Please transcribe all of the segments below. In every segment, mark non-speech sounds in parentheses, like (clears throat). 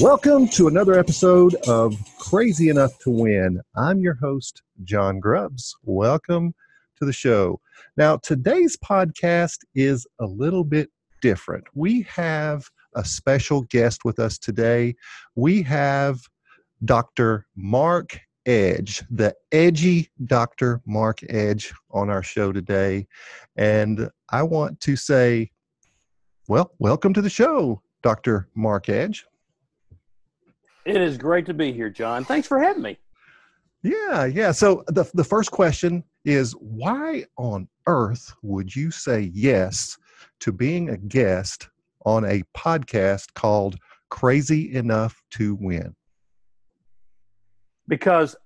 Welcome to another episode of Crazy Enough to Win. I'm your host, John Grubbs. Welcome to the show. Now, today's podcast is a little bit different. We have a special guest with us today. We have Dr. Mark Edge, the edgy Dr. Mark Edge, on our show today. And I want to say, well, welcome to the show, Dr. Mark Edge. It is great to be here, John. Thanks for having me. Yeah, yeah. So the the first question is why on earth would you say yes to being a guest on a podcast called Crazy Enough to Win? Because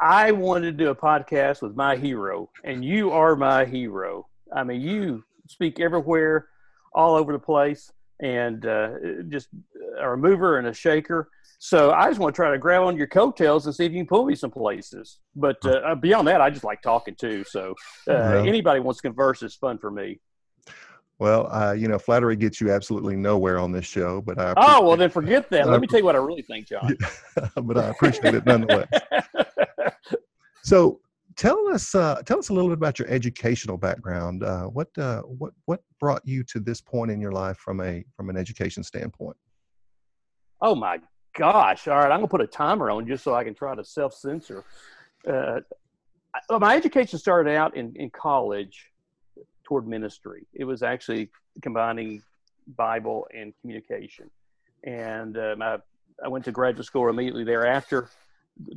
I wanted to do a podcast with my hero, and you are my hero. I mean, you speak everywhere, all over the place, and uh, just a mover and a shaker. So I just want to try to grab on your coattails and see if you can pull me some places. But uh, beyond that, I just like talking too. So uh, anybody wants to converse is fun for me. Well, uh, you know, flattery gets you absolutely nowhere on this show, but I. Oh well, then forget that. Let me tell you what I really think, John. (laughs) but I appreciate it nonetheless. (laughs) so, tell us, uh, tell us a little bit about your educational background. Uh, what, uh, what, what brought you to this point in your life from a from an education standpoint? Oh my gosh! All right, I'm gonna put a timer on just so I can try to self censor. Uh, my education started out in in college toward ministry. It was actually combining Bible and communication. And um, I, went to graduate school immediately thereafter,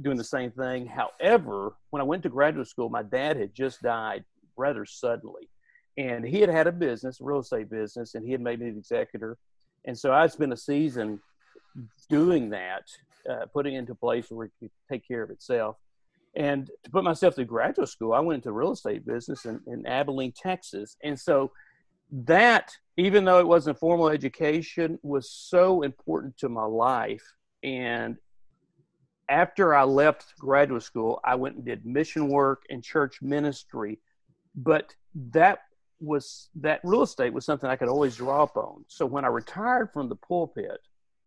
doing the same thing. However, when I went to graduate school, my dad had just died rather suddenly. And he had had a business, real estate business, and he had made me the executor. And so I spent a season doing that, uh, putting into place where it could take care of itself. And to put myself through graduate school, I went into real estate business in, in Abilene, Texas. And so that, even though it wasn't formal education, was so important to my life. And after I left graduate school, I went and did mission work and church ministry. But that was that real estate was something I could always draw upon. So when I retired from the pulpit,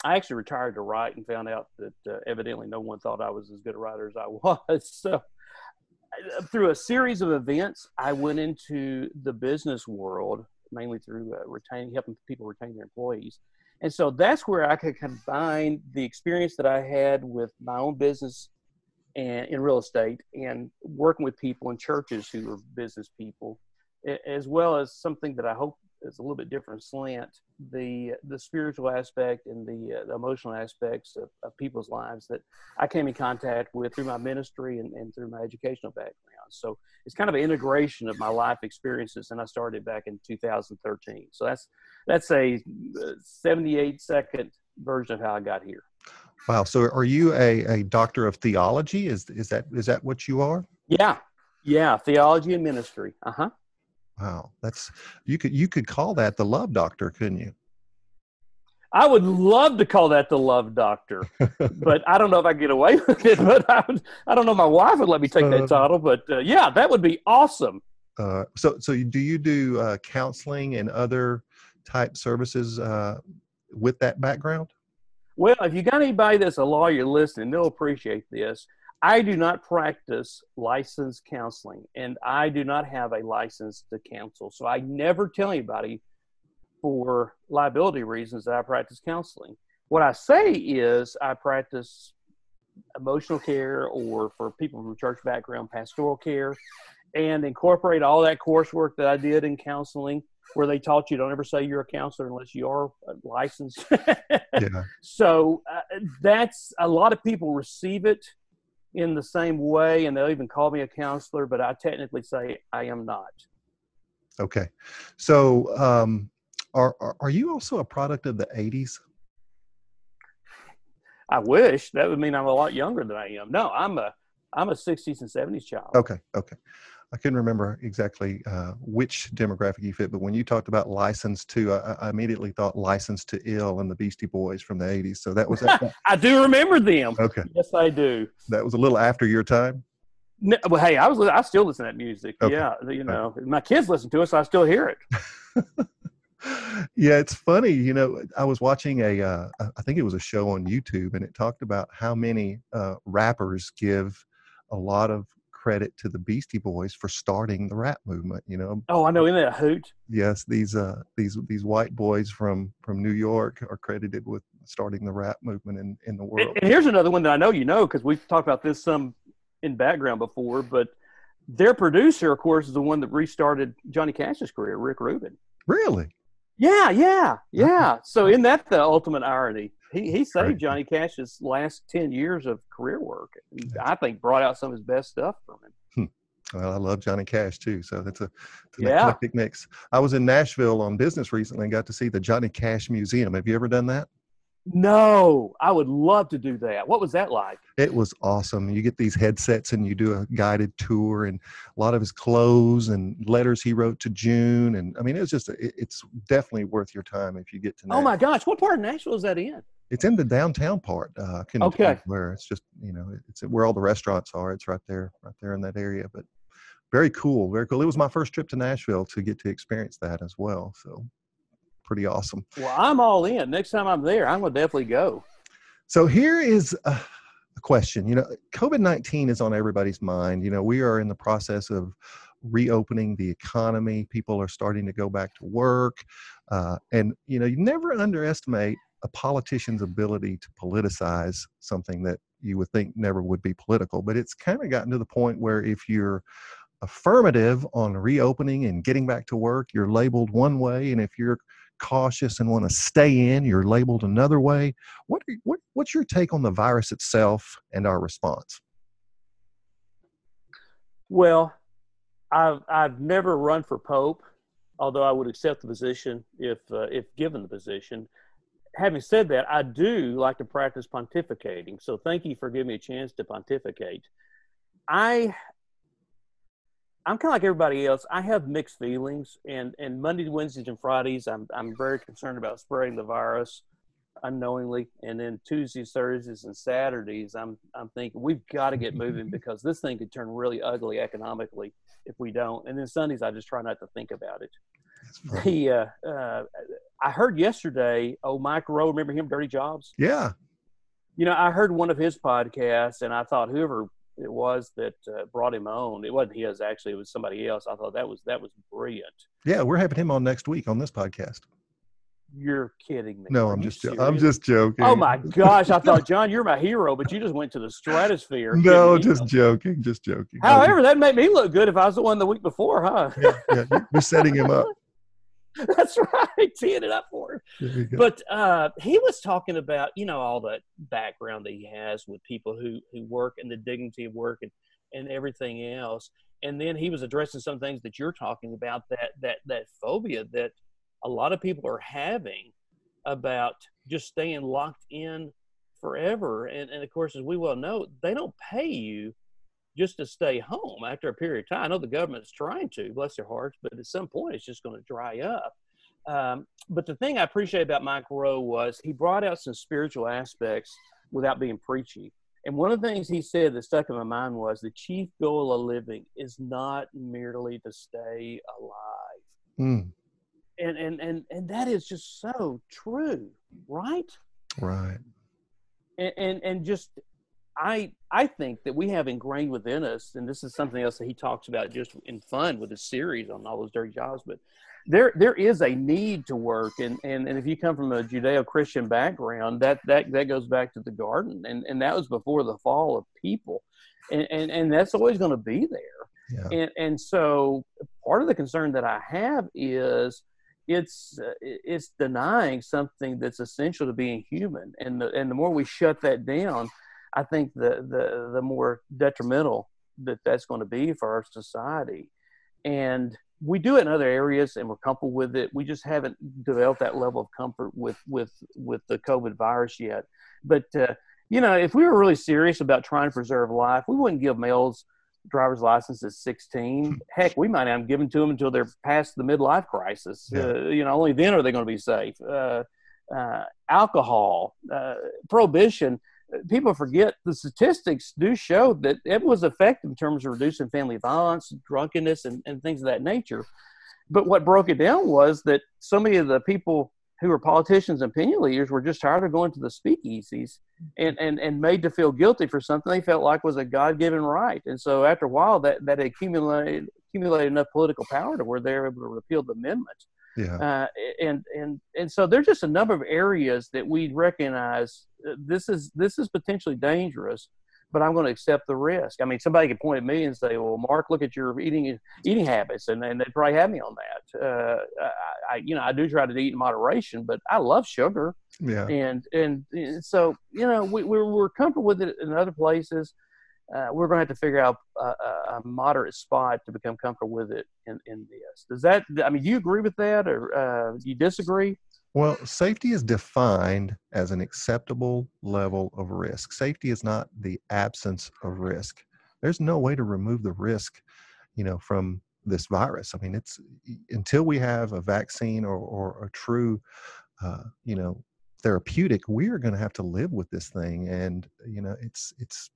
I actually retired to write and found out that uh, evidently no one thought I was as good a writer as I (laughs) was. So, uh, through a series of events, I went into the business world mainly through uh, retaining, helping people retain their employees. And so that's where I could combine the experience that I had with my own business and in real estate and working with people in churches who are business people, as well as something that I hope is a little bit different slant the the spiritual aspect and the, uh, the emotional aspects of, of, people's lives that I came in contact with through my ministry and, and through my educational background. So it's kind of an integration of my life experiences, and I started back in 2013. So that's that's a uh, 78 second version of how I got here. Wow. So are you a, a doctor of theology? Is is that is that what you are? Yeah. Yeah. Theology and ministry. Uh huh. Wow, that's you could you could call that the love doctor, couldn't you? I would love to call that the love doctor, (laughs) but I don't know if I get away (laughs) with it. But I, would, I don't know. My wife would let me take that uh, title, but uh, yeah, that would be awesome. Uh, so, so do you do uh, counseling and other type services uh, with that background? Well, if you got anybody that's a lawyer listening, they'll appreciate this. I do not practice licensed counseling and I do not have a license to counsel. So I never tell anybody for liability reasons that I practice counseling. What I say is I practice emotional care or for people from church background, pastoral care, and incorporate all that coursework that I did in counseling where they taught you don't ever say you're a counselor unless you are licensed. (laughs) yeah. So uh, that's a lot of people receive it in the same way, and they'll even call me a counselor, but I technically say I am not. Okay, so um, are, are are you also a product of the '80s? I wish that would mean I'm a lot younger than I am. No, I'm a I'm a '60s and '70s child. Okay, okay. I couldn't remember exactly uh, which demographic you fit, but when you talked about license to, I, I, immediately thought license to ill and the Beastie Boys from the 80s. So that was. That. (laughs) I do remember them. Okay. Yes, I do. That was a little after your time. No, well, hey, I was. I still listen to that music. Okay. Yeah, you know, my kids listen to it, so I still hear it. (laughs) yeah, it's funny. You know, I was watching a, uh, I think it was a show on YouTube, and it talked about how many uh, rappers give a lot of credit to the Beastie Boys for starting the rap movement. You know. Oh, I know. Isn't that a hoot? Yes, these uh, these these white boys from from New York are credited with starting the rap movement in in the world. And, and here's another one that I know you know because we've talked about this some in background before, but their producer, of course, is the one that restarted Johnny Cash's career, Rick Rubin. Really? Yeah, yeah, yeah. so in that the ultimate irony? He he saved Johnny Cash's last ten years of career work. And I think brought out some of his best stuff from him. Hmm. Well, I love Johnny Cash too, so that's a an yeah. eclectic mix. I was in Nashville on business recently and got to see the Johnny Cash Museum. Have you ever done that? No, I would love to do that. What was that like? It was awesome. You get these headsets and you do a guided tour, and a lot of his clothes and letters he wrote to June. And I mean, it was just, it's definitely worth your time if you get to. Nashville. Oh my gosh, what part of Nashville is that in? It's in the downtown part. Uh, okay. Where it's just, you know, it's where all the restaurants are. It's right there, right there in that area. But very cool, very cool. It was my first trip to Nashville to get to experience that as well. So pretty awesome. Well, I'm all in. Next time I'm there, I'm gonna definitely go. So here is a, a question. You know, COVID nineteen is on everybody's mind. You know, we are in the process of reopening the economy. People are starting to go back to work, uh, and you know, you never underestimate a politician's ability to politicize something that you would think never would be political. But it's kind of gotten to the point where if you're affirmative on reopening and getting back to work, you're labeled one way, and if you're cautious and want to stay in, you're labeled another way. What, what what's your take on the virus itself and our response? Well, I've I've never run for pope, although I would accept the position if uh, if given the position. Having said that, I do like to practice pontificating. So thank you for giving me a chance to pontificate. I I'm kind of like everybody else. I have mixed feelings, and and Mondays, Wednesdays, and Fridays, I'm I'm very concerned about spreading the virus unknowingly, and then Tuesdays, Thursdays, and Saturdays, I'm I'm thinking we've got to get moving (laughs) because this thing could turn really ugly economically if we don't. And then Sundays, I just try not to think about it. The uh, uh, I heard yesterday. Oh, Mike Rowe, remember him? Dirty Jobs. Yeah. You know, I heard one of his podcasts, and I thought whoever it was that uh, brought him on. It wasn't his actually; it was somebody else. I thought that was that was brilliant. Yeah, we're having him on next week on this podcast. You're kidding me. No, I'm just I'm just joking. Oh my (laughs) gosh, I thought John, you're my hero, but you just went to the stratosphere. No, just joking, just joking. However, that made me look good if I was the one the week before, huh? yeah, yeah, you're setting him up. (laughs) That's right, teeing it up for him. But uh, he was talking about, you know, all the background that he has with people who who work and the dignity of work and and everything else. And then he was addressing some things that you're talking about that that that phobia that a lot of people are having about just staying locked in forever. And and of course, as we well know, they don't pay you just to stay home after a period of time. I know the government's trying to, bless their hearts, but at some point it's just going to dry up. Um, but the thing I appreciate about Mike Rowe was he brought out some spiritual aspects without being preachy. And one of the things he said that stuck in my mind was the chief goal of living is not merely to stay alive. Mm. And, and, and, and that is just so true, right? Right. And, and, and just I I think that we have ingrained within us, and this is something else that he talks about just in fun with his series on all those dirty jobs. But there there is a need to work, and and, and if you come from a Judeo Christian background, that that that goes back to the garden, and and that was before the fall of people, and and, and that's always going to be there. Yeah. And and so part of the concern that I have is it's uh, it's denying something that's essential to being human, and the and the more we shut that down I think the the the more detrimental that that's going to be for our society. And we do it in other areas, and we're comfortable with it. We just haven't developed that level of comfort with with with the COVID virus yet. But uh, you know, if we were really serious about trying to preserve life, we wouldn't give males driver's license at 16. Heck, we might not give them to them until they're past the midlife crisis. Yeah. Uh, you know, only then are they going to be safe. Uh, uh, alcohol, uh, prohibition people forget the statistics do show that it was effective in terms of reducing family violence, drunkenness, and, and things of that nature. but what broke it down was that so many of the people who were politicians and opinion leaders were just tired of going to the speakeasies and, and, and made to feel guilty for something they felt like was a God given right. And so after a while, that, that accumulated, accumulated enough political power to where they were able to repeal the amendment. Yeah. Uh, and, and, and so there's just a number of areas that we recognize uh, this is, this is potentially dangerous but I'm going to accept the risk. I mean, somebody could point at me and say, "Well, Mark, look at your eating eating habits," and, and they'd probably have me on that. Uh, I, you know, I do try to eat in moderation, but I love sugar. Yeah. And and, and so you know, we, we're we're comfortable with it in other places. Uh, we're going to have to figure out a, a, moderate spot to become comfortable with it in, in this. Does that? I mean, do you agree with that, or uh, you disagree? Well, safety is defined as an acceptable level of risk. Safety is not the absence of risk. There's no way to remove the risk, you know, from this virus. I mean, it's until we have a vaccine or, or a true, uh, you know, therapeutic, we are going to have to live with this thing. And you know, it's it's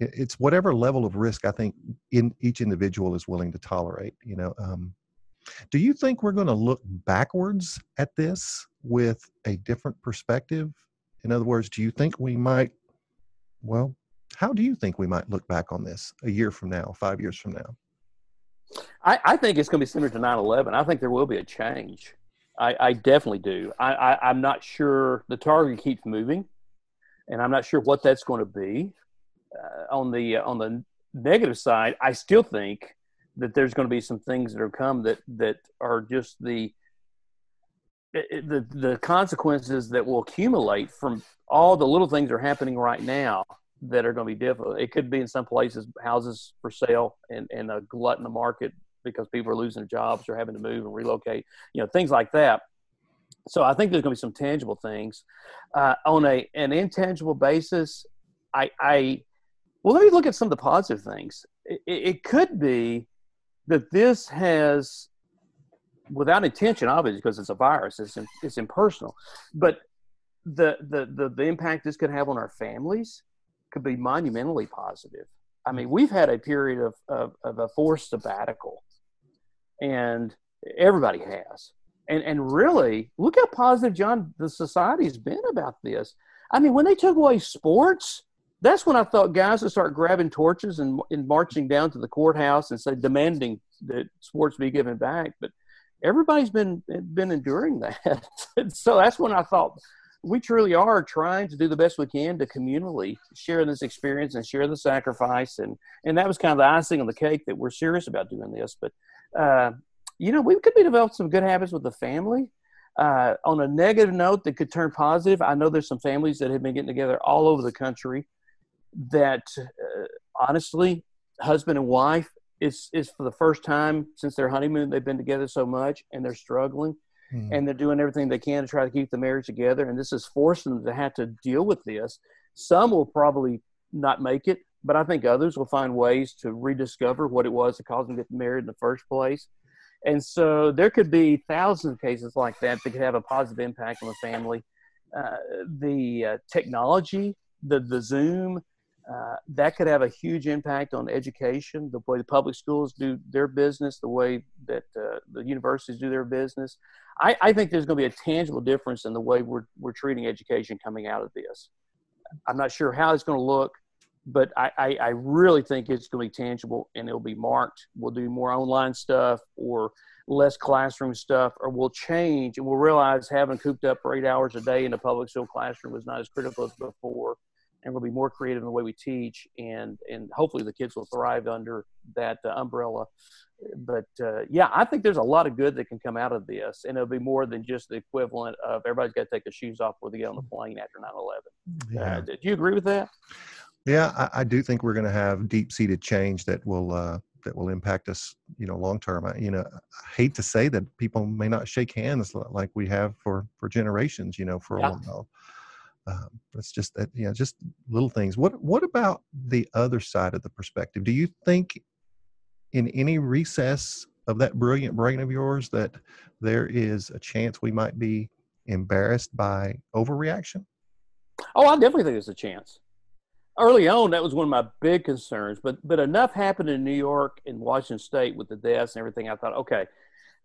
it's whatever level of risk I think in each individual is willing to tolerate. You know, um, do you think we're going to look backwards at this with a different perspective? In other words, do you think we might, well, how do you think we might look back on this a year from now, five years from now? I, I think it's going to be similar to 9 11. I think there will be a change. I, I definitely do. I, I'm not sure the target keeps moving, and I'm not sure what that's going to be. Uh, on the uh, on the negative side, I still think that there's going to be some things that are come that that are just the the the consequences that will accumulate from all the little things that are happening right now that are going to be difficult. It could be in some places houses for sale and, and a glut in the market because people are losing their jobs or having to move and relocate, you know, things like that. So I think there's going to be some tangible things uh, on a an intangible basis. I, I well, let me look at some of the positive things. It, it could be that this has, without intention, obviously, because it's a virus, it's, it's impersonal, but the, the, the, the impact this could have on our families could be monumentally positive. I mean, we've had a period of, of, of a forced sabbatical, and everybody has. And, and really, look how positive, John, the society's been about this. I mean, when they took away sports, that's when I thought guys would start grabbing torches and, and marching down to the courthouse and say demanding that sports be given back. But everybody's been been enduring that. (laughs) so that's when I thought we truly are trying to do the best we can to communally share this experience and share the sacrifice and and that was kind of the icing on the cake that we're serious about doing this. But uh, you know, we could be developing some good habits with the family. Uh, on a negative note that could turn positive, I know there's some families that have been getting together all over the country that uh, honestly, husband and wife, is is for the first time since their honeymoon they've been together so much and they're struggling mm. and they're doing everything they can to try to keep the marriage together. And this is forcing them to have to deal with this. Some will probably not make it but i think others will find ways to rediscover what it was that caused them to get married in the first place. And so there could be thousands of cases like that that could have a positive impact on the family. Uh, the uh, technology the the zoom uh, that could have a huge impact on education, the way the public schools do their business, the way that uh, the universities do their business. I, I think there's going to be a tangible difference in the way we're, we're treating education coming out of this. I'm not sure how it's going to look, but I, I, I really think it's going to be tangible and it'll be marked. We'll do more online stuff or less classroom stuff, or we'll change and we'll realize having cooped up for eight hours a day in a public school classroom was not as critical as before and we'll be more creative in the way we teach and and hopefully the kids will thrive under that uh, umbrella. But uh, yeah i think there's a lot of good that can come out of this and it'll be more than just the equivalent of everybody's got to take their shoes off before they get on the plane after 9-11 yeah. Uh, did you agree with that? Yeah i, I do think we're going to have deep-seated change that will uh, that will impact us you know long term. I, you know i hate to say that people may not shake hands like we have for for generations you know for yeah. a while um, it's just that you know just little things what what about the other side of the perspective do you think in any recess of that brilliant brain of yours that there is a chance we might be embarrassed by overreaction oh i definitely think there's a chance early on, that was one of my big concerns. But but enough happened in New York and Washington State with the deaths and everything. I thought, okay,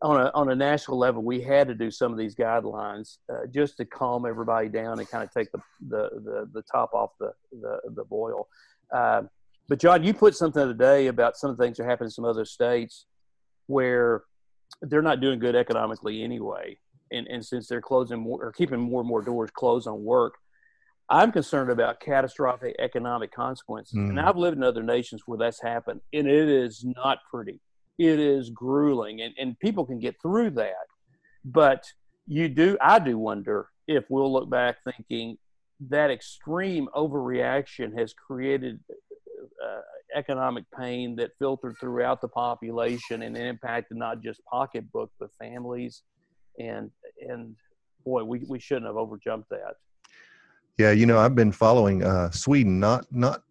on a on a national level, we had to do some of these guidelines uh, just to calm everybody down and kind of take the the the, the top off the the, the boil. Uh, but John, you put something today about some of the things that happen in some other states where they're not doing good economically anyway, and and since they're closing more or keeping more and more doors closed on work, I'm concerned about catastrophic economic consequences. Mm. And I've lived in other nations where that's happened, and it is not pretty it is grueling and, and people can get through that. But you do i do wonder if we'll look back thinking that extreme overreaction has created uh, economic pain that filtered throughout the population and impacted not just pocketbook but families. And and boy we, we shouldn't have overjumped that. Yeah you know i've been following uh, sweden not not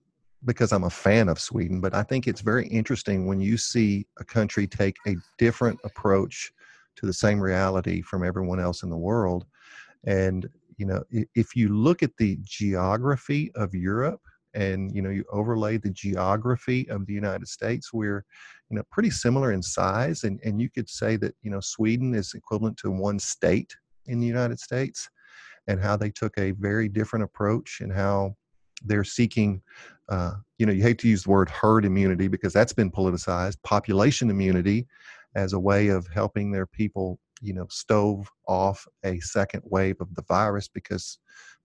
because I'm a fan of Sweden, but I think it's very interesting when you see a country take a different approach to the same reality from everyone else in the world. And, you know, if you look at the geography of Europe and, you know, you overlay the geography of the United States, we're, you know, pretty similar in size. And, and you could say that, you know, Sweden is equivalent to one state in the United States and how they took a very different approach and how they're seeking uh, you know you hate to use the word herd immunity because that's been politicized population immunity as a way of helping their people you know stove off a second wave of the virus because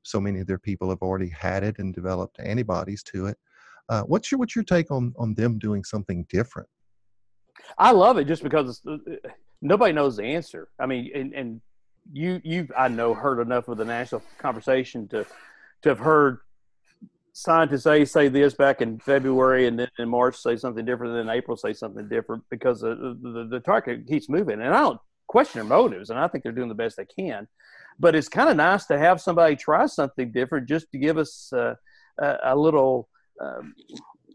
so many of their people have already had it and developed antibodies to it. Uh, what's your what's your take on on them doing something different? I love it just because uh, nobody knows the answer. I mean and, and you you i know heard enough of the national conversation to to have heard scientists A say this back in February, and then in March say something different, and then April say something different because the, the, the target keeps moving. And I don't question their motives, and I think they're doing the best they can. But it's kind of nice to have somebody try something different just to give us uh, a, a, little, um,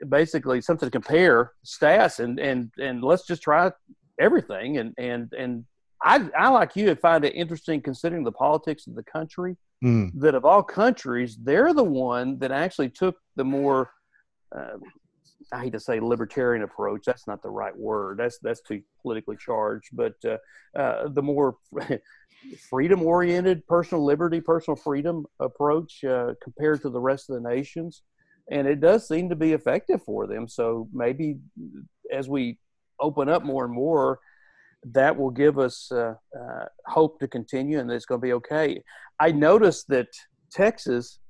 basically something to compare stats, and and and let's just try everything. And and and I I like you I find it interesting considering the politics of the country mm. that of all countries, they're the one that actually took the more, uh, I hate to say libertarian approach. That's not the right word. That's that's too politically charged. But uh, uh, the more (laughs) freedom oriented, personal liberty, personal freedom approach uh, compared to the rest of the nations, and it does seem to be effective for them. So maybe as we open up more and more that will give us uh, uh, hope to continue and it's going to be okay. I noticed that Texas,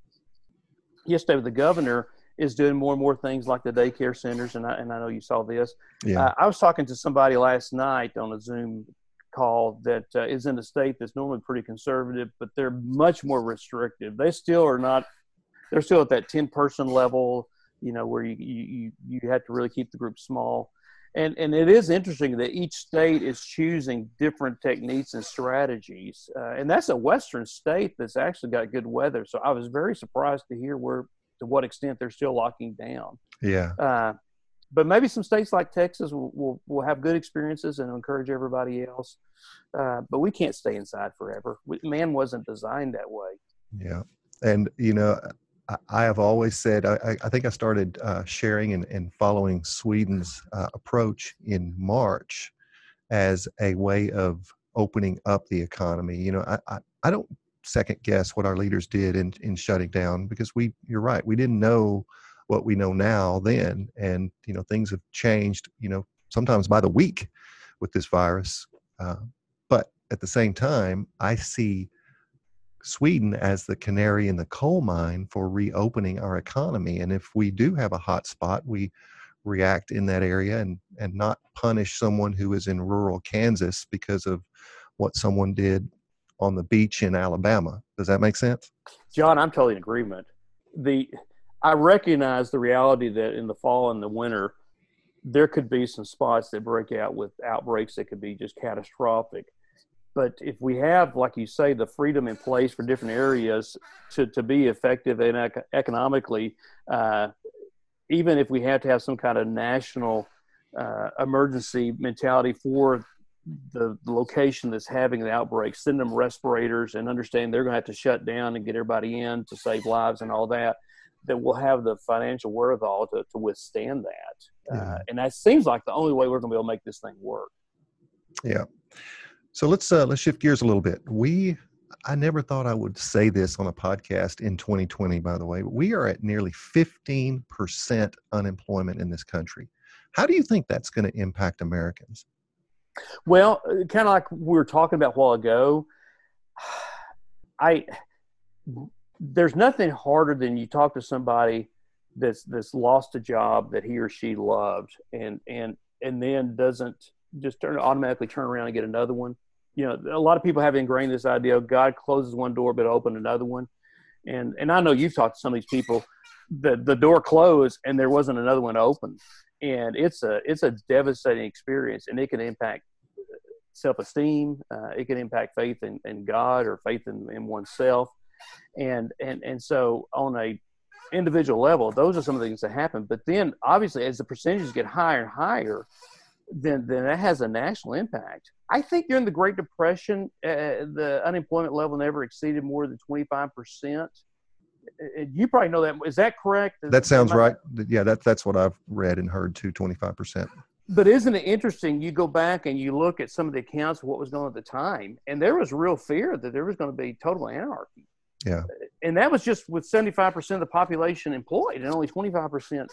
yesterday with the governor, is doing more and more things like the daycare centers, and I, and I know you saw this. Yeah. Uh, I was talking to somebody last night on a Zoom call that uh, is in a state that's normally pretty conservative, but they're much more restrictive. They still are not. They're still at that ten person level, you know, where you you you have to really keep the group small and and it is interesting that each state is choosing different techniques and strategies uh, and that's a western state that's actually got good weather. So i was very surprised to hear where to what extent they're still locking down. Yeah. Uh, but maybe some states like texas will, will, will have good experiences and encourage everybody else. Uh, but we can't stay inside forever. Man wasn't designed that way. Yeah. And you know I have always said, I, I think I started uh, sharing and, and, following Sweden's uh, approach in March as a way of opening up the economy. You know, I, I, I, don't second guess what our leaders did in, in shutting down because we, you're right, we didn't know what we know now then. And, you know, things have changed, you know, sometimes by the week with this virus. Uh, but at the same time, I see Sweden as the canary in the coal mine for reopening our economy. And if we do have a hot spot, we react in that area and, and not punish someone who is in rural Kansas because of what someone did on the beach in Alabama. Does that make sense? John, I'm totally in agreement. The I recognize the reality that in the fall and the winter, there could be some spots that break out with outbreaks that could be just catastrophic but if we have like you say the freedom in place for different areas to, to be effective and ec- economically uh, even if we have to have some kind of national uh, emergency mentality for the, the, location that's having the outbreak send them respirators and understand they're going to have to shut down and get everybody in to save lives and all that that will have the financial wherewithal to, to withstand that. Uh, and that seems like the only way we're going to be able to make this thing work. Yeah. So let's uh, let's shift gears a little bit. We I never thought I would say this on a podcast in 2020. By the way, we are at nearly 15 percent unemployment in this country. How do you think that's going to impact Americans? Well, uh, kind of like we were talking about a while ago. I there's nothing harder than you talk to somebody that's that's lost a job that he or she loved and and and then doesn't just turn automatically turn around and get another one. You know, a lot of people have ingrained this idea of God closes one door but open another one. And and I know you've talked to some of these people the the door closed and there wasn't another one open. And it's a it's a devastating experience and it can impact self-esteem. Uh, it can impact faith in, in God or faith in, in oneself. And, and, and so on a individual level, those are some of the things that happen. But then obviously as the percentages get higher and higher, then, then that has a national impact. I think during the Great Depression, uh, the unemployment level never exceeded more than 25%. Uh, uh, you probably know that. Is that correct? That sounds right. Yeah, that, that's what I've read and heard too, 25% but isn't it interesting? You go back and you look at some of the accounts of what was going on at the time, and there was real fear that there was going to be total anarchy. Yeah. Uh, and that was just with 75% of the population employed and only 25%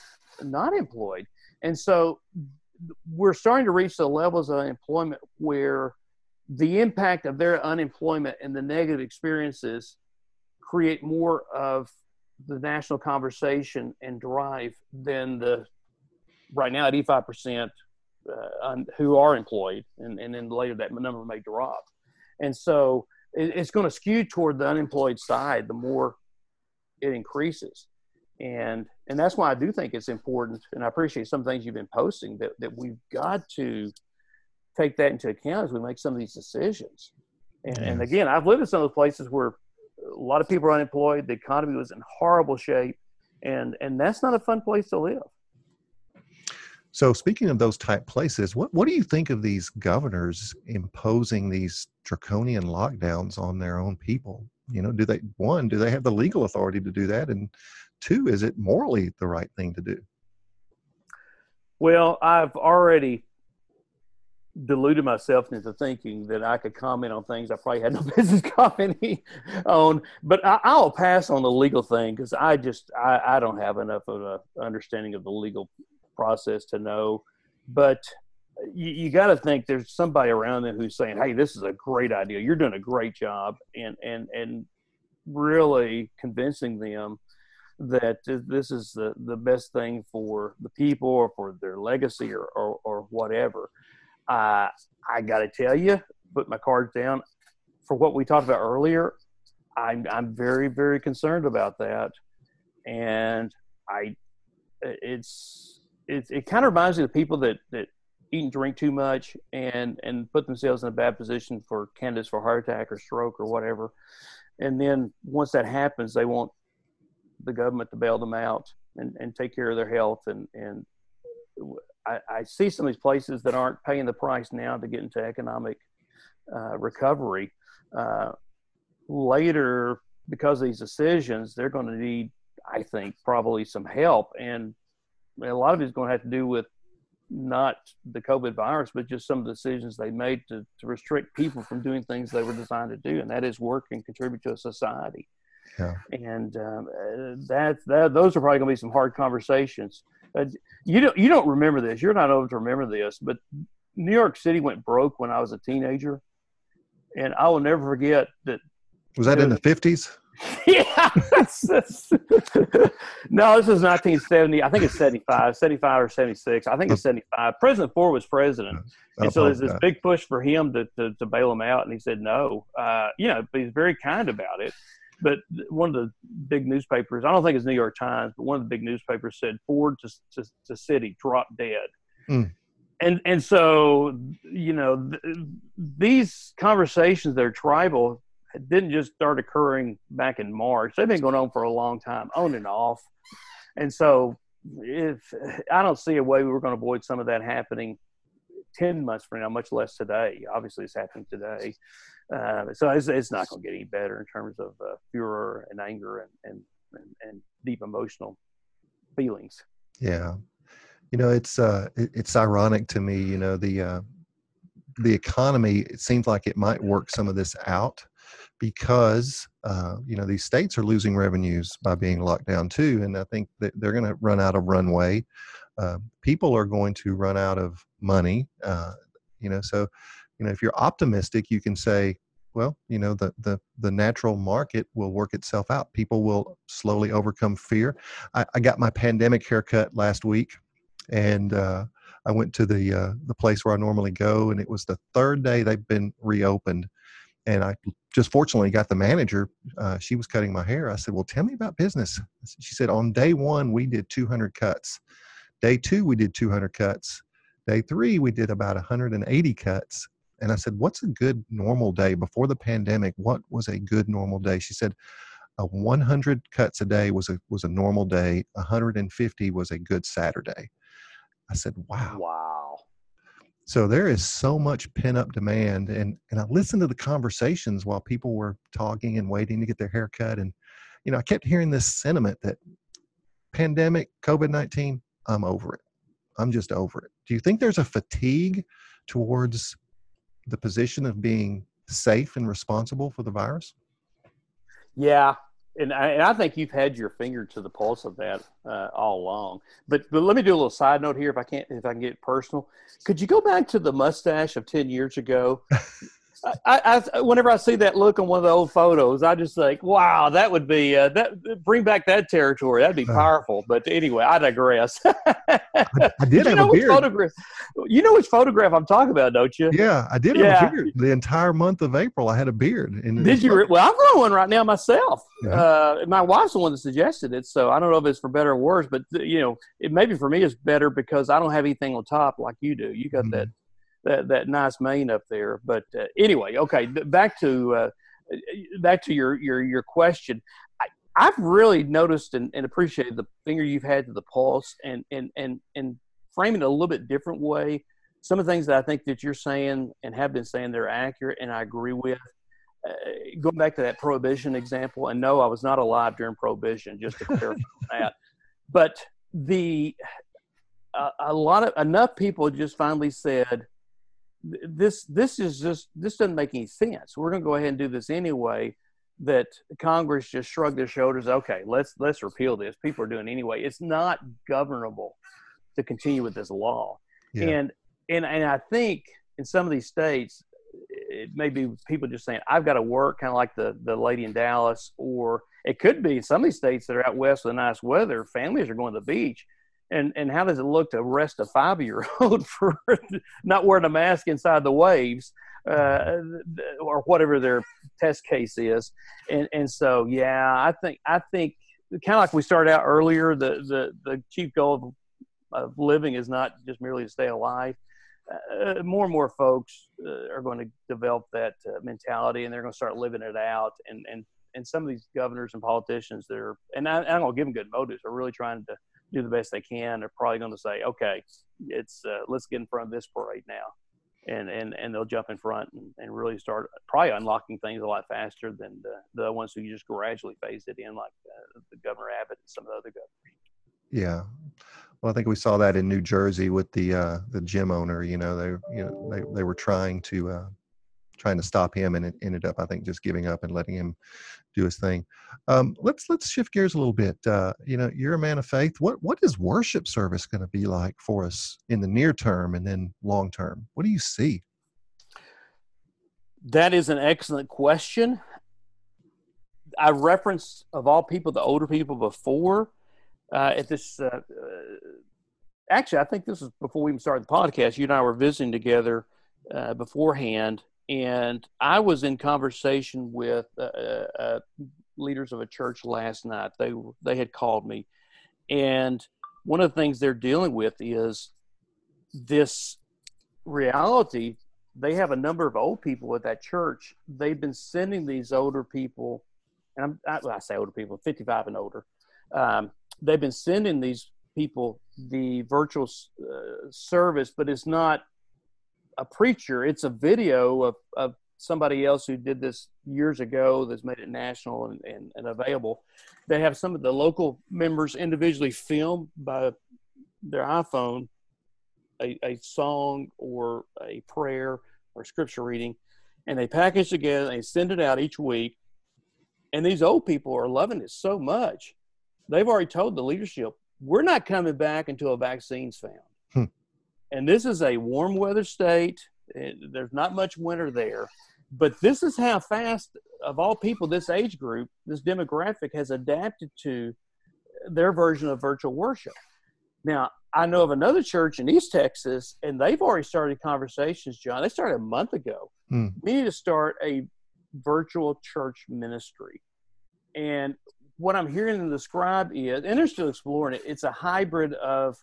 not employed. And so we're starting to reach the levels of employment where the impact of their unemployment and the negative experiences create more of the national conversation and drive than the right now 85% uh, who are employed, and, and then later that number may drop. And so it, it's going to skew toward the unemployed side the more it increases. And and that's why I do think it's important, and I appreciate some things you've been posting that, that we've got to take that into account as we make some of these decisions. And, yes. and again, I've lived in some of the places where a lot of people are unemployed, the economy was in horrible shape, and and that's not a fun place to live. So, speaking of those type places, what, what do you think of these governors imposing these draconian lockdowns on their own people? You know, do they, one, do they have the legal authority to do that? And two, is it morally the right thing to do? Well, I've already deluded myself into thinking that I could comment on things I probably had no (laughs) business commenting on. But I, will pass on the legal thing because I just I, I, don't have enough of an understanding of the legal process to know. But you, you got to think there's somebody around them who's saying, "Hey, this is a great idea. You're doing a great job," and and and really convincing them that this is the, the best thing for the people or for their legacy or, or, or whatever. Uh, I got to tell you, put my cards down for what we talked about earlier. I'm, I'm very, very concerned about that. And I, it's, it, it kind of reminds me of the people that, that eat and drink too much and, and put themselves in a bad position for candidates for heart attack or stroke or whatever. And then once that happens, they want the government to bail them out and, and take care of their health. And, and I, I see some of these places that aren't paying the price now to get into economic uh, recovery. Uh, later, because of these decisions, they're going to need, I think, probably some help. And a lot of it is going to have to do with not the COVID virus, but just some of the decisions they made to, to restrict people from doing things they were designed to do, and that is work and contribute to a society. Yeah. And um, that, that those are probably going to be some hard conversations. Uh, you don't you don't remember this. You're not old to remember this, but New York City went broke when I was a teenager, and I will never forget that. Was that in the fifties? (laughs) yeah. (laughs) no, this is 1970. I think it's 75, 75 or 76. I think it's 75. President Ford was president. And so there's this big push for him to, to, to bail him out. And he said no. Uh, you know, but he's very kind about it. But one of the big newspapers, I don't think it's New York Times, but one of the big newspapers said Ford to, to, to city dropped dead. Mm. And, and so, you know, th- these conversations, they're tribal didn't just start occurring back in March. They've been going on for a long time, on and off. And so, if I don't see a way we're going to avoid some of that happening 10 months from now, much less today. Obviously, it's happening today. Uh, so it's, it's not going to get any better in terms of uh, furor and anger and, and and, and deep emotional feelings. Yeah, you know, it's uh, it, it's ironic to me. You know, the uh, the economy. It seems like it might work some of this out because uh, you know these states are losing revenues by being locked down too, and I think that they're going to run out of runway. Uh, people are going to run out of money. Uh, you know, so you know if you're optimistic, you can say, well, you know, the the the natural market will work itself out. People will slowly overcome fear. I, I got my pandemic haircut last week, and uh, I went to the uh, the place where I normally go, and it was the third day they've been reopened. And I just fortunately got the manager. Uh, she was cutting my hair. I said, "Well, tell me about business." She said, "On day one, we did 200 cuts. Day two, we did 200 cuts. Day three, we did about 180 cuts." And I said, "What's a good normal day before the pandemic? What was a good normal day?" She said, "A 100 cuts a day was a was a normal day. 150 was a good Saturday." I said, "Wow." Wow. So there is so much pent up demand, and and I listened to the conversations while people were talking and waiting to get their hair cut, and you know I kept hearing this sentiment that pandemic COVID nineteen, I'm over it. I'm just over it. Do you think there's a fatigue towards the position of being safe and responsible for the virus? Yeah, and I, and I think you've had your finger to the pulse of that uh, all along. But but let me do a little side note here, if I can't, if I can get personal. Could you go back to the mustache of ten years ago? (laughs) I, I, whenever I see that look on one of the old photos, I just think, wow, that would be uh, that bring back that territory. That'd be uh. powerful. But anyway, I digress. I, I, did (laughs) have a beard. Photograph, you know which photograph I'm talking about, don't you? Yeah, I did have a beard. The entire month of April, I had a beard. And did you? well, I'm growing one right now myself. Yeah. Uh, my wife's the one that suggested it, so I don't know if it's for better or worse. But you know, it maybe for me it's better because I don't have anything on top like you do. You got mm-hmm. that that that nice mane up there. But uh, anyway, okay, back to uh, back to your your your question. I, I've really noticed and, and appreciated the finger you've had to the pulse and and and and framing it a little bit different way. Some of the things that I think that you're saying and have been saying they're accurate and I agree with. Uh, going back to that prohibition example, and no, I was not alive during prohibition, just to clarify (laughs) that. But the uh, a lot of enough people just finally said, this this is just this doesn't make any sense. We're going to go ahead and do this anyway. That Congress just shrugged their shoulders. Okay, let's let's repeal this. People are doing it anyway. It's not governable to continue with this law. Yeah. And and and I think in some of these states, it may be people just saying, "I've got to work," kind of like the the lady in Dallas, or it could be some of these states that are out west with the nice weather. Families are going to the beach and and how does it look to arrest a five year old (laughs) for not wearing a mask inside the waves uh, or whatever their test case is? And and so yeah i think i think kind of like we started out earlier the the the chief goal of, of living is not just merely to stay alive. Uh, more and more folks uh, are going to develop that uh, mentality and they're going to start living it out. And and and some of these governors and politicians that are and I, going to give them good motives are really trying to do the best they can, they're probably going to say, okay, it's uh, let's get in front of this parade now. And, and, and they'll jump in front and, and really start probably unlocking things a lot faster than the, the ones who just gradually phase it in, like uh, the Governor Abbott and some of the other governors. Yeah, well, I think we saw that in New Jersey with the uh, the gym owner. You know, they you know they, they were trying to uh, trying to stop him, and it ended up, I think, just giving up and letting him do his thing. Um, let's let's shift gears a little bit. Uh, you know, you're a man of faith. What what is worship service going to be like for us in the near term and then long term? What do you see? That is an excellent question. I referenced of all people the older people before uh, at this. Uh, uh actually, I think this is before we even started the podcast. You and I were visiting together uh, beforehand, and I was in conversation with uh, uh, uh, leaders of a church last night. They they had called me, and one of the things they're dealing with is this reality. They have a number of old people at that church. They've been sending these older people, and I, I say older people, 55 and older. Um, they've been sending these people the virtual uh, service, but it's not a preacher. It's a video of, of somebody else who did this years ago that's made it national and, and, and available. They have some of the local members individually filmed by their iPhone a, a song or a prayer or scripture reading, and they package together and send it out each week. And these old people are loving it so much. They've already told the leadership, we're not coming back until a vaccine's found. Hmm. And this is a warm weather state. There's not much winter there. But this is how fast, of all people, this age group, this demographic has adapted to their version of virtual worship. Now, I know of another church in East Texas, and they've already started conversations, John. They started a month ago. Hmm. We need to start a virtual church ministry. And what I'm hearing them describe is, and they're still exploring it, it's a hybrid of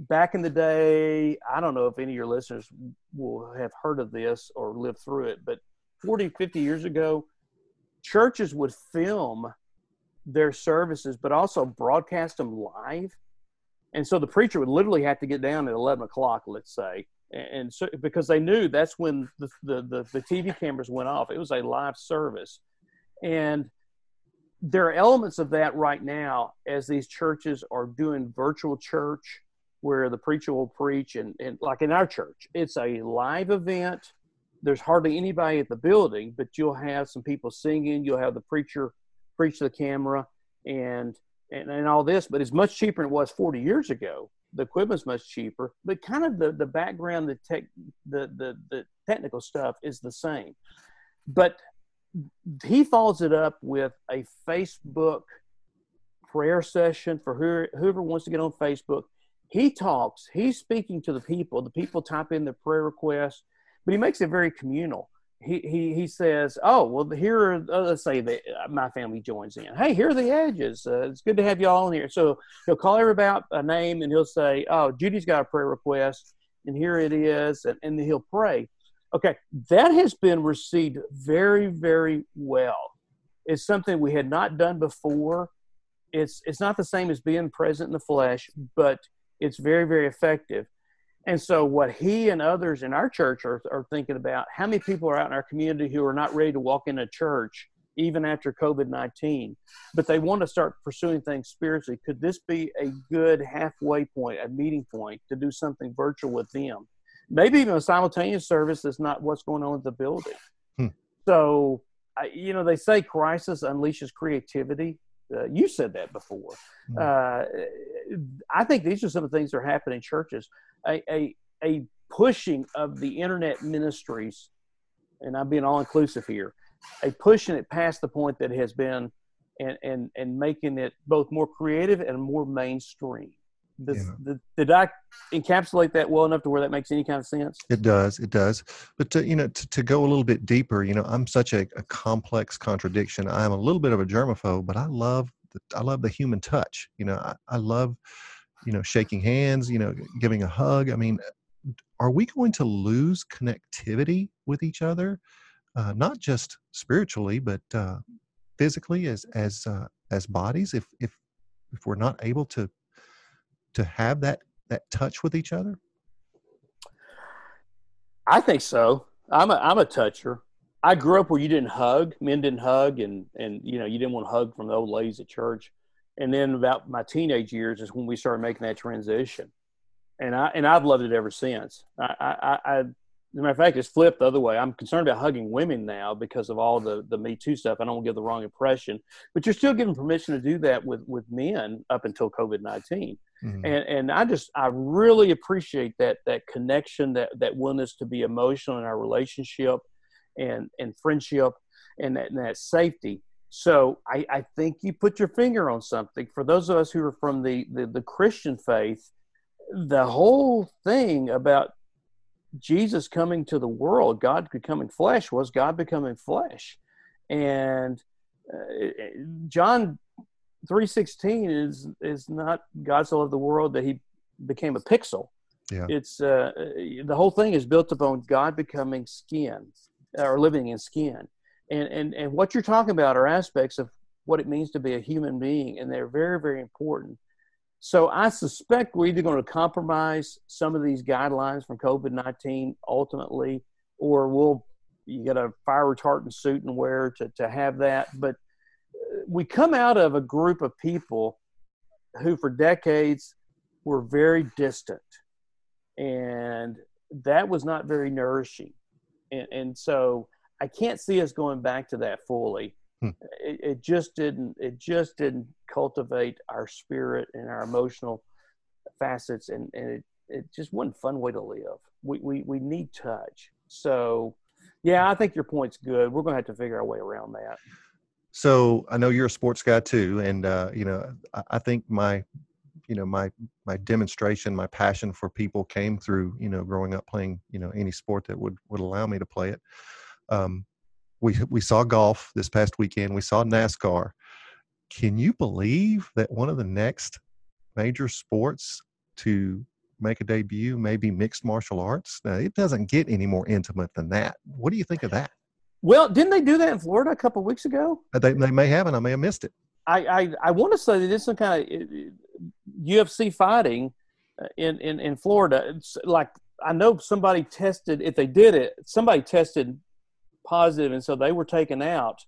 back in the day, I don't know if any of your listeners will have heard of this or lived through it, but 40, 50 years ago, churches would film their services, but also broadcast them live. And so the preacher would literally have to get down at 11 o'clock, let's say. And so, because they knew that's when the, the, the, the TV cameras went off, it was a live service. And there are elements of that right now as these churches are doing virtual church where the preacher will preach and, and like in our church it's a live event. There's hardly anybody at the building but you'll have some people singing you'll have the preacher preach to the camera and and, and all this but it's much cheaper than it was 40 years ago. The equipment's much cheaper but kind of the the background the tech the the, the technical stuff is the same. But he follows it up with a facebook prayer session for whoever wants to get on facebook he talks, he's speaking to the people. The people type in their prayer requests, but he makes it very communal. He, he, he says, Oh, well, here are, uh, let's say that my family joins in. Hey, here are the edges. Uh, it's good to have you all in here. So he'll call everybody about a name and he'll say, Oh, Judy's got a prayer request, and here it is. And, and he'll pray. Okay, that has been received very, very well. It's something we had not done before. It's, it's not the same as being present in the flesh, but it's very very effective. And so what he and others in our church are, are thinking about how many people are out in our community who are not ready to walk in a church even after covid-19 but they want to start pursuing things spiritually? Could this be a good halfway point a meeting point to do something virtual with them? Maybe even a simultaneous service that's not what's going on at the building. Hmm. so you know they say crisis unleashes creativity uh, you said that before. Mm-hmm. Uh, I think these are some of the things that are happening in churches. A, a, a pushing of the internet ministries, and I'm being all inclusive here, a pushing it past the point that has been and, and, and making it both more creative and more mainstream. Does, yeah. the, did I encapsulate that well enough to where that makes any kind of sense? It does. It does. But to, you know, to, to go a little bit deeper, you know, I'm such a, a complex contradiction. I'm a little bit of a germaphobe, but I love the, I love the human touch. You know, I, I love, you know, shaking hands. You know, giving a hug. I mean, are we going to lose connectivity with each other? Uh, not just spiritually, but uh, physically as as uh, as bodies. If if if we're not able to to have that that touch with each other? I think so. I'm a I'm a toucher. I grew up where you didn't hug, men didn't hug, and and you know you didn't want to hug from the old ladies at church. And then about my teenage years is when we started making that transition, and I and I've loved it ever since. I I, I as a matter of fact, it's flipped the other way. I'm concerned about hugging women now because of all the the Me Too stuff. I don't want to give the wrong impression, but you're still given permission to do that with with men up until COVID 19 mm-hmm. and and I just I really appreciate that that connection, that that willingness to be emotional in our relationship, and and friendship, and that, and that safety. So I, I think you put your finger on something. For those of us who are from the, the, the Christian faith, the whole thing about Jesus coming to the world, God becoming flesh, was God becoming flesh. And uh, John 316 is is not God so loved the world that he became a pixel. Yeah. It's uh, the whole thing is built upon God becoming skin or living in skin. And, and, and what you're talking about are aspects of what it means to be a human being, and they're very, very important. So I suspect we're either going to compromise some of these guidelines from COVID 19 ultimately, or we'll you got a fire retardant suit and wear to, to have that. But we come out of a group of people who, for decades, were very distant, and that was not very nourishing. And, and so I can't see us going back to that fully. Hmm. It, it just didn't. It just didn't cultivate our spirit and our emotional facets, and, and it, it just wasn't a fun way to live. We, we, we need touch. So yeah, I think your point's good. We're going to have to figure our way around that. So I know you're a sports guy too, and uh, you know I, I think my you know my my demonstration my passion for people came through you know growing up playing you know any sport that would would allow me to play it um, we we saw golf this past weekend we saw nascar can you believe that one of the next major sports to make a debut, may be mixed martial arts. Now, it doesn't get any more intimate than that. What do you think of that? Well, didn't they do that in Florida a couple weeks ago? Uh, they, they may have, and I may have missed it. I, I, I want to say they did some kind of UFC fighting uh, in, in, in Florida. It's like I know somebody tested, if they did it, somebody tested positive, and so they were taken out.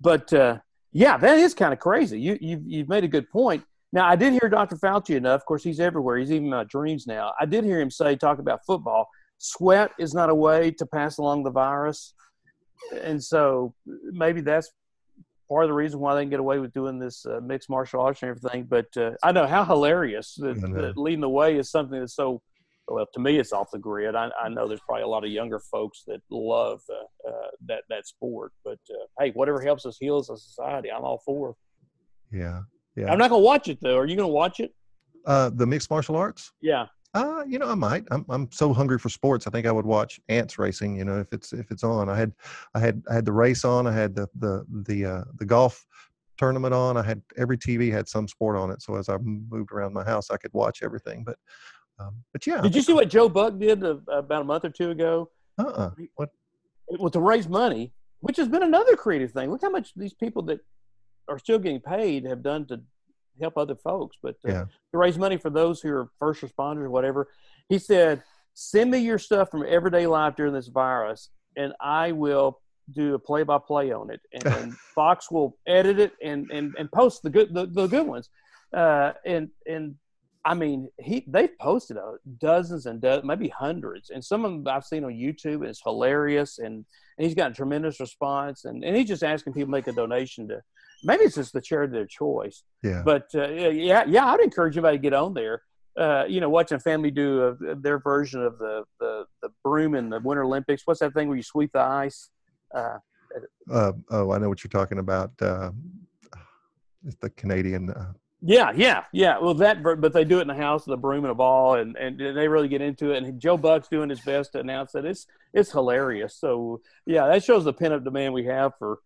But uh, yeah, that is kind of crazy. You, you've, you've made a good point. Now, I did hear Dr. Fauci enough. Of course, he's everywhere. He's even in my dreams now. I did hear him say, talk about football. Sweat is not a way to pass along the virus. And so maybe that's part of the reason why they can get away with doing this uh, mixed martial arts and everything. But uh, I know how hilarious that, that, leading the way is something that's so, well, to me, it's off the grid. I, I know there's probably a lot of younger folks that love uh, uh that, that sport. But uh, hey, whatever helps us heal as a society, I'm all for. Yeah. Yeah. I'm not gonna watch it though. Are you gonna watch it? Uh, the mixed martial arts. Yeah. Uh, you know, I might. I'm I'm so hungry for sports. I think I would watch ants racing. You know, if it's if it's on. I had I had I had the race on. I had the the the uh, the golf tournament on. I had every TV had some sport on it. So as I moved around my house, I could watch everything. But um, but yeah. Did you see what Joe Buck did about a month or two ago? Uh uh-uh. What? Well, to raise money, which has been another creative thing. Look how much these people that are still getting paid have done to help other folks, but uh, yeah. to raise money for those who are first responders or whatever. He said, "Send me your stuff from everyday life during this virus, and I will do a play by play on it, and, and (laughs) Fox will edit it and and and post the good the, the good ones, uh, and and." I mean, he they've posted uh, dozens and maybe hundreds, and some of them I've seen on YouTube. And it's hilarious, and, and he's gotten tremendous response. And, and he's just asking people to make a donation to maybe it's just the chair of their choice. Yeah. But uh, yeah, yeah, I'd encourage anybody to get on there. Uh, you know, watching a family do a, their version of the, the the broom in the Winter Olympics. What's that thing where you sweep the ice? Uh, uh oh, I know what you're talking about. Uh, it's the Canadian. Uh, yeah, yeah, yeah. Well, that, but they do it in the house with a broom and a ball, and, and they really get into it. And Joe Buck's doing his best to announce that it's it's hilarious. So yeah, that shows the pent up demand we have for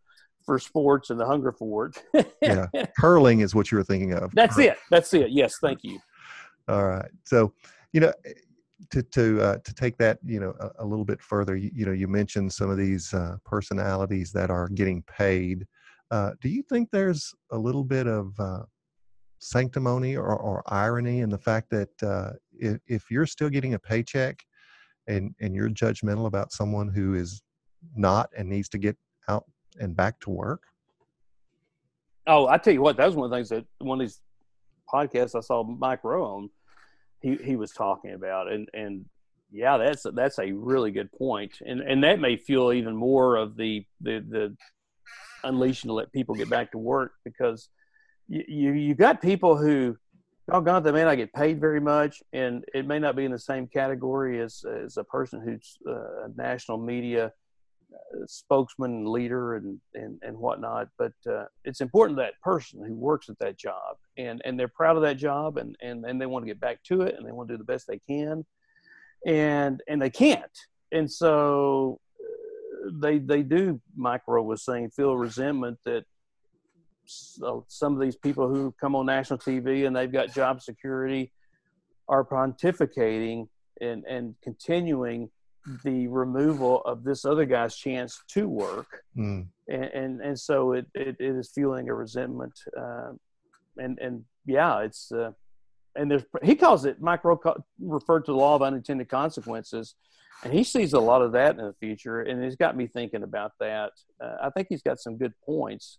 for sports and the hunger for it. (laughs) yeah, curling is what you were thinking of. That's it. That's it. Yes, thank you. All right. So, you know, to to uh, to take that, you know, a, a little bit further, you, you, know, you mentioned some of these uh, personalities that are getting paid. Uh, do you think there's a little bit of uh, sanctimony or, or, irony in the fact that uh, if, if you're still getting a paycheck and and you're judgmental about someone who is not and needs to get and back to work? Oh, I tell you what, that was one of the things that one of these podcasts I saw Mike Rowe he he was talking about, and and yeah, that's that's a really good point, and and that may fuel even more of the the the unleashing to let people get back to work because you you, you got people who doggone they may not get paid very much and it may not be in the same category as as a person who's uh, a national media spokesman, leader, and and and whatnot. But uh, it's important that person who works at that job and and they're proud of that job and and and they want to get back to it and they want to do the best they can, and and they can't. And so uh, they they do. Mike Rowe was saying feel resentment that so some of these people who come on national TV and they've got job security are pontificating and and continuing the removal of this other guy's chance to work, mm. and, and, and so it, it, it is fueling a resentment, uh, and and yeah, it's uh, and there's he calls it Mike Rowe referred to the law of unintended consequences, and he sees a lot of that in the future, and he's got me thinking about that. Uh, I think he's got some good points.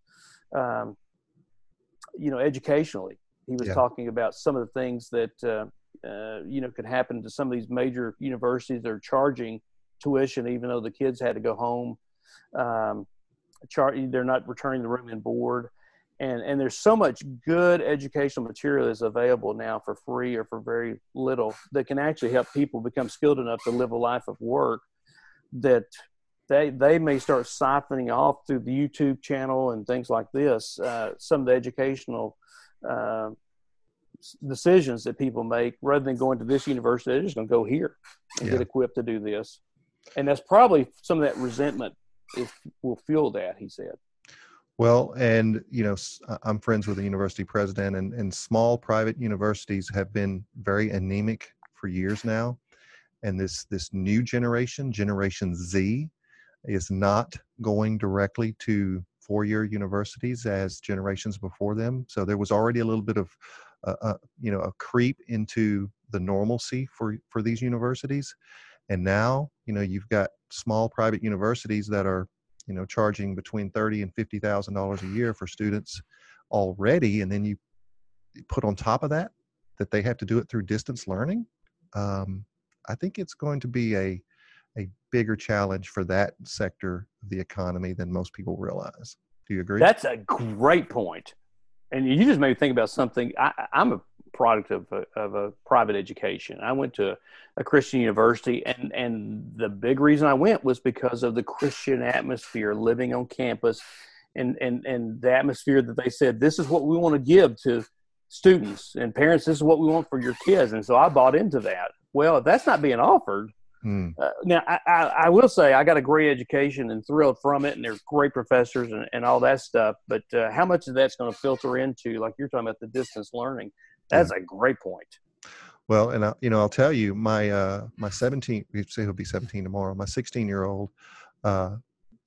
Um, you know, educationally, he was yeah. talking about some of the things that uh, you know could happen to some of these major universities that are charging tuition, even though the kids had to go home. Um, char- they're not returning the room and board and and there's so much good educational material that's available now for free or for very little that can actually help people become skilled enough to live a life of work that they they may start siphoning off through the YouTube channel and things like this uh, some of the educational uh, decisions that people make rather than going to this university they're just going to go here and yeah. get equipped to do this and that's probably some of that resentment is, will fuel that he said well, and you know, I'm friends with the university president, and, and small private universities have been very anemic for years now. And this this new generation, Generation Z, is not going directly to four-year universities as generations before them. So there was already a little bit of, uh, uh, you know, a creep into the normalcy for for these universities. And now, you know, you've got small private universities that are you know charging between thirty and fifty thousand dollars a year for students already, and then you put on top of that that they have to do it through distance learning. Um, I think it's going to be a a bigger challenge for that sector of the economy than most people realize. Do you agree? That's a great point. And you just made me think about something. I, am a product of a, of a private education. I went to a Christian university, and and the big reason I went was because of the Christian atmosphere, living on campus, and and and the atmosphere that they said this is what we want to give to students and parents. This is what we want for your kids, and so I bought into that. Well, if that's not being offered. Hmm. Uh, now, I, I, I, will say I got a great education and thrilled from it, and they're great professors and, and all that stuff. But uh, how much of that's going to filter into, like you're talking about, the distance learning? That's yeah. a great point. Well, and I, you know, I'll tell you, my uh, my 17, we say he'll be 17 tomorrow. My 16 year old uh,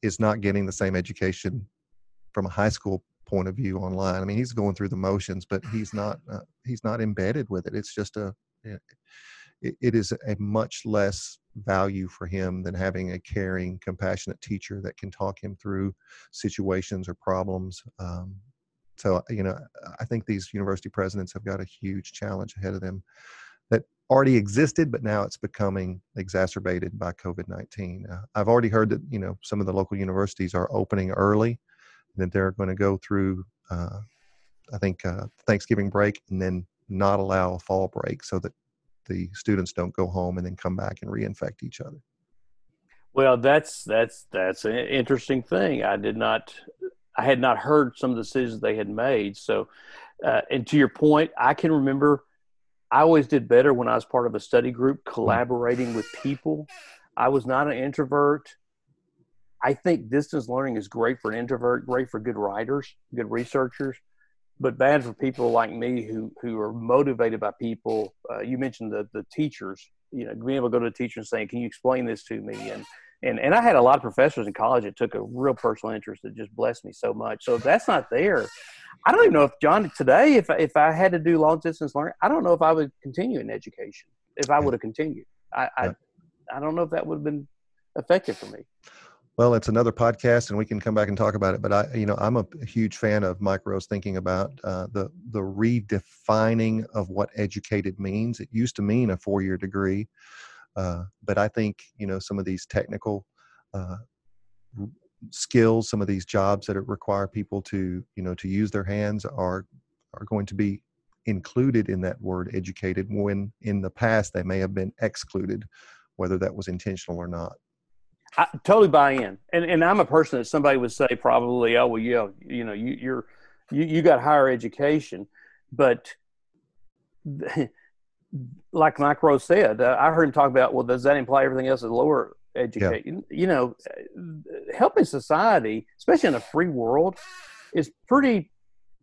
is not getting the same education from a high school point of view online. I mean, he's going through the motions, but he's not uh, he's not embedded with it. It's just a it, it is a much less value for him than having a caring, compassionate teacher that can talk him through situations or problems. Um, so, you know, I think these university presidents have got a huge challenge ahead of them that already existed, but now it's becoming exacerbated by COVID 19. Uh, I've already heard that, you know, some of the local universities are opening early, that they're going to go through, uh, I think, uh, Thanksgiving break and then not allow a fall break so that the students don't go home and then come back and reinfect each other. Well, that's that's that's an interesting thing. I did not I had not heard some of the decisions they had made. So, uh, and to your point, I can remember I always did better when I was part of a study group, collaborating with people. I was not an introvert. I think distance learning is great for an introvert, great for good writers, good researchers, but bad for people like me who who are motivated by people. Uh, you mentioned the the teachers, you know, being able to go to a teacher and saying, "Can you explain this to me?" and and and I had a lot of professors in college that took a real personal interest that just blessed me so much. So if that's not there, I don't even know if John today, if if I had to do long distance learning, I don't know if I would continue in education. If I would have continued, I I, I don't know if that would have been effective for me. Well, it's another podcast, and we can come back and talk about it. But I, you know, I'm a huge fan of Mike Rowe's thinking about uh, the the redefining of what educated means. It used to mean a four year degree. Uh, but I think you know some of these technical uh, skills, some of these jobs that require people to you know to use their hands are are going to be included in that word educated when in the past they may have been excluded, whether that was intentional or not. I totally buy in, and and I'm a person that somebody would say probably, oh well, yeah, you know, you, you're you, you got higher education, but (laughs) like Mike Rowe said, uh, I heard him talk about, well, does that imply everything else is lower education? Yeah. You know, helping society, especially in a free world, is pretty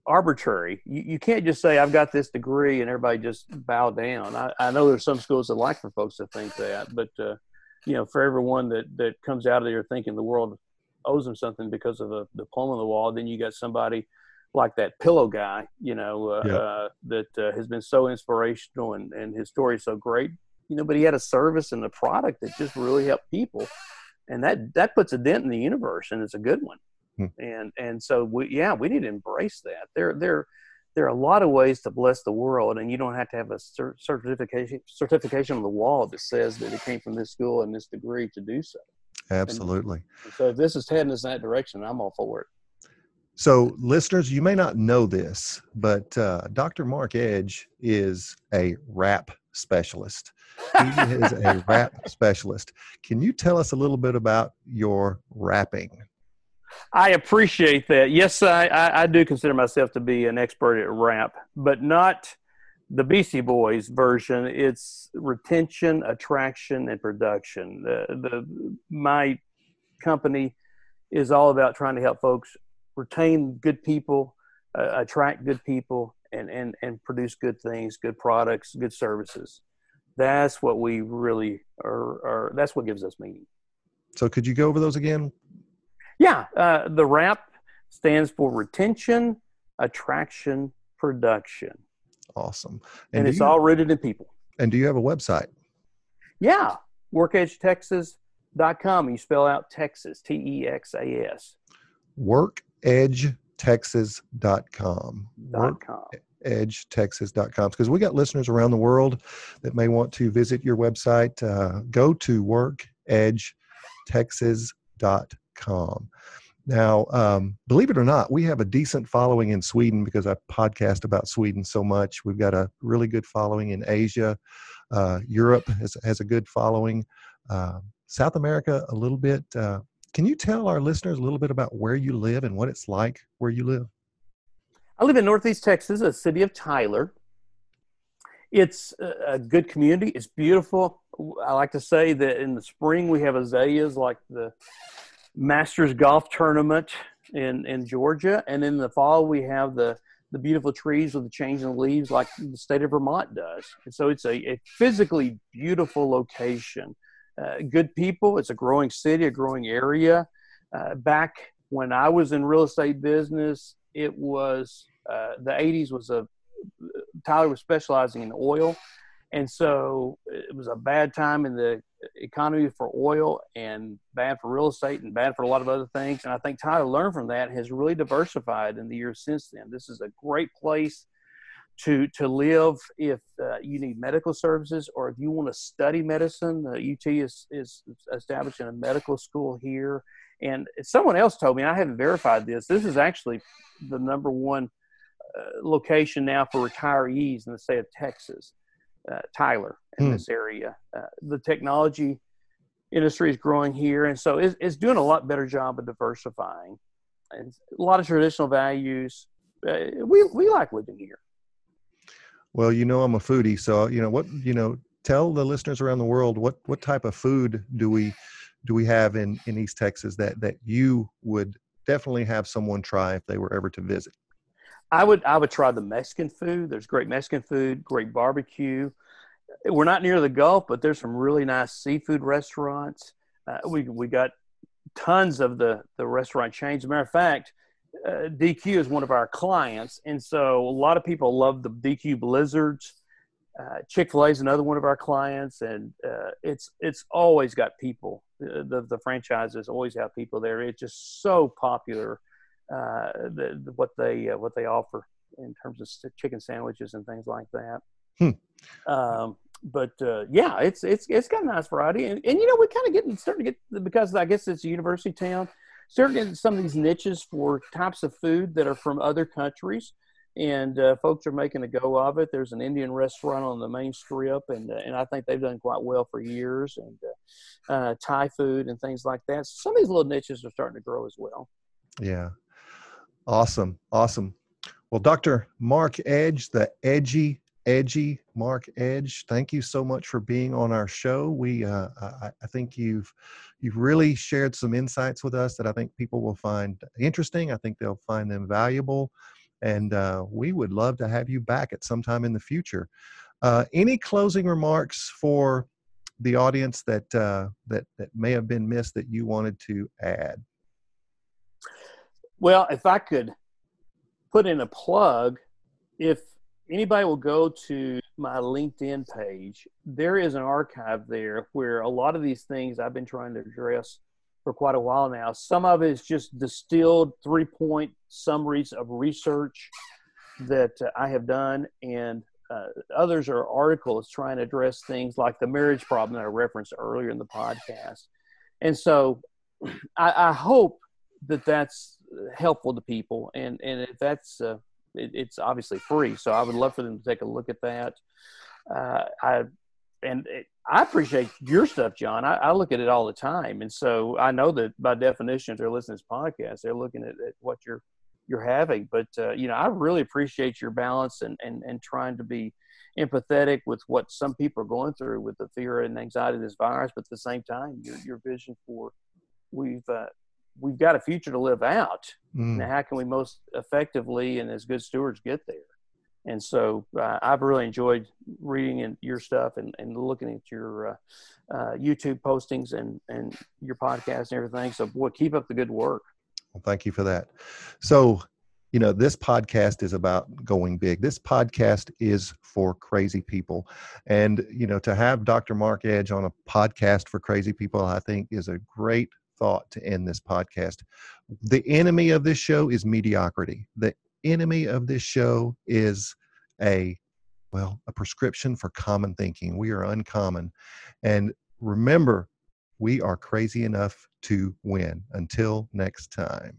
arbitrary. You, you can't just say, I've got this degree and everybody just bow down. I, I know there's some schools that like for folks to think that, but, uh, you know, for everyone that, that comes out of there thinking the world owes them something because of a diploma on the wall, then you got somebody – like that pillow guy, you know, uh, yeah. uh, that uh, has been so inspirational and, and his story is so great. you know, but he had a service and a product that just really helped people, and that that puts a dent in the universe, and it's a good one. Hmm. And and so we yeah we need to embrace that. There there there are a lot of ways to bless the world, and you don't have to have a certification certification on the wall that says that it came from this school and this degree to do so. Absolutely. And so if this is heading us in that direction, I'm all for it. So, listeners, you may not know this, but uh, Dr. Mark Edge is a rap specialist. He is a rap (laughs) specialist. Can you tell us a little bit about your wrapping? I appreciate that. Yes, I, I, I do consider myself to be an expert at rap, but not the Beastie Boys version. It's retention, attraction, and production. The, the my company is all about trying to help folks retain good people, uh, attract good people, and, and, and produce good things, good products, good services. That's what we really are, are that's what gives us meaning. So could you go over those again? Yeah. Uh, the RAP stands for retention, attraction, production. Awesome. And, and it's you, all rooted in people. And do you have a website? Yeah. WorkEdgeTexas.com. You spell out Texas, T E X A S. Work edgetexas.com. .com. edgetexas.com because we got listeners around the world that may want to visit your website uh, go to workedgetexas.com now um, believe it or not we have a decent following in sweden because i podcast about sweden so much we've got a really good following in asia uh, europe has, has a good following uh, south america a little bit uh, can you tell our listeners a little bit about where you live and what it's like where you live? I live in Northeast Texas, a city of Tyler. It's a good community. It's beautiful. I like to say that in the spring we have azaleas like the Masters Golf Tournament in, in Georgia, and in the fall we have the the beautiful trees with the changing leaves like the state of Vermont does. And so it's a, a physically beautiful location uh, good people. It's a growing city, a growing area. Uh, back when I was in real estate business, it was uh, the 80s was a Tyler was specializing in oil, and so it was a bad time in the economy for oil and bad for real estate and bad for a lot of other things. And I think Tyler learned from that has really diversified in the years since then. This is a great place to to live if uh, you need medical services or if you want to study medicine. Uh, UT is is establishing a medical school here, and someone else told me I haven't verified this. This is actually the number one uh, location now for retirees in the state of Texas. Uh, Tyler in hmm. this area, uh, the technology industry is growing here, and so it's, it's doing a lot better job of diversifying. And a lot of traditional values. Uh, we we like living here. Well, you know I'm a foodie, so you know what you know. Tell the listeners around the world what what type of food do we do we have in in East Texas that that you would definitely have someone try if they were ever to visit. I would I would try the Mexican food. There's great Mexican food, great barbecue. We're not near the Gulf, but there's some really nice seafood restaurants. Uh, we we got tons of the the restaurant chains. Matter of fact, uh, DQ is one of our clients, and so a lot of people love the DQ Blizzards. Uh, Chick Fil A is another one of our clients, and uh, it's it's always got people. The, the, the franchises always have people there. It's just so popular. Uh, the, the, what they uh, what they offer in terms of chicken sandwiches and things like that. Hmm. Um, but uh, yeah, it's it's it's got a nice variety, and, and you know we're kind of getting starting to get because I guess it's a university town starting to get some of these niches for types of food that are from other countries and uh, folks are making a go of it. There's an Indian restaurant on the main strip, and uh, and I think they've done quite well for years. And uh, uh Thai food and things like that. So some of these little niches are starting to grow as well. Yeah, awesome, awesome. Well, Dr. Mark Edge, the edgy edgy mark edge thank you so much for being on our show. We uh, I, I, think you've you've really shared some insights with us that i think people will find interesting. I think they'll find them valuable. And uh, we would love to have you back at some time in the future. Uh, any closing remarks for the audience that uh, that that may have been missed that you wanted to add well if i could put in a plug if anybody will go to my LinkedIn page, there is an archive there where a lot of these things I've been trying to address for quite a while now. Some of it is just distilled three point summaries of research that uh, I have done, and uh, others are articles trying to address things like the marriage problem that I referenced earlier in the podcast. And so (clears throat) I, I hope that that's helpful to people. And, and if that's, uh, it, it's obviously free. So I would love for them to take a look at that. Uh, I, and it, I appreciate your stuff, John. I, I, look at it all the time, and so I know that by definition, if they're listening to this podcast, they're looking at, at what you're you're having. But uh, you know, I really appreciate your balance and and and trying to be empathetic with what some people are going through with the fear and anxiety of this virus, but at the same time, your your vision for we've uh, we've got a future to live out. Mm. Now, how can we most effectively and as good stewards get there? And so uh, I've really enjoyed reading your stuff and, and looking at your uh, uh, YouTube postings and, and your podcast and everything. So, boy, keep up the good work. Well, thank you for that. So, you know, this podcast is about going big. This podcast is for crazy people. And, you know, to have Dr. Mark Edge on a podcast for crazy people, I think is a great thought to end this podcast. The enemy of this show is mediocrity. The enemy of this show is a, well, a prescription for common thinking. We are uncommon. And remember, we are crazy enough to win. Until next time.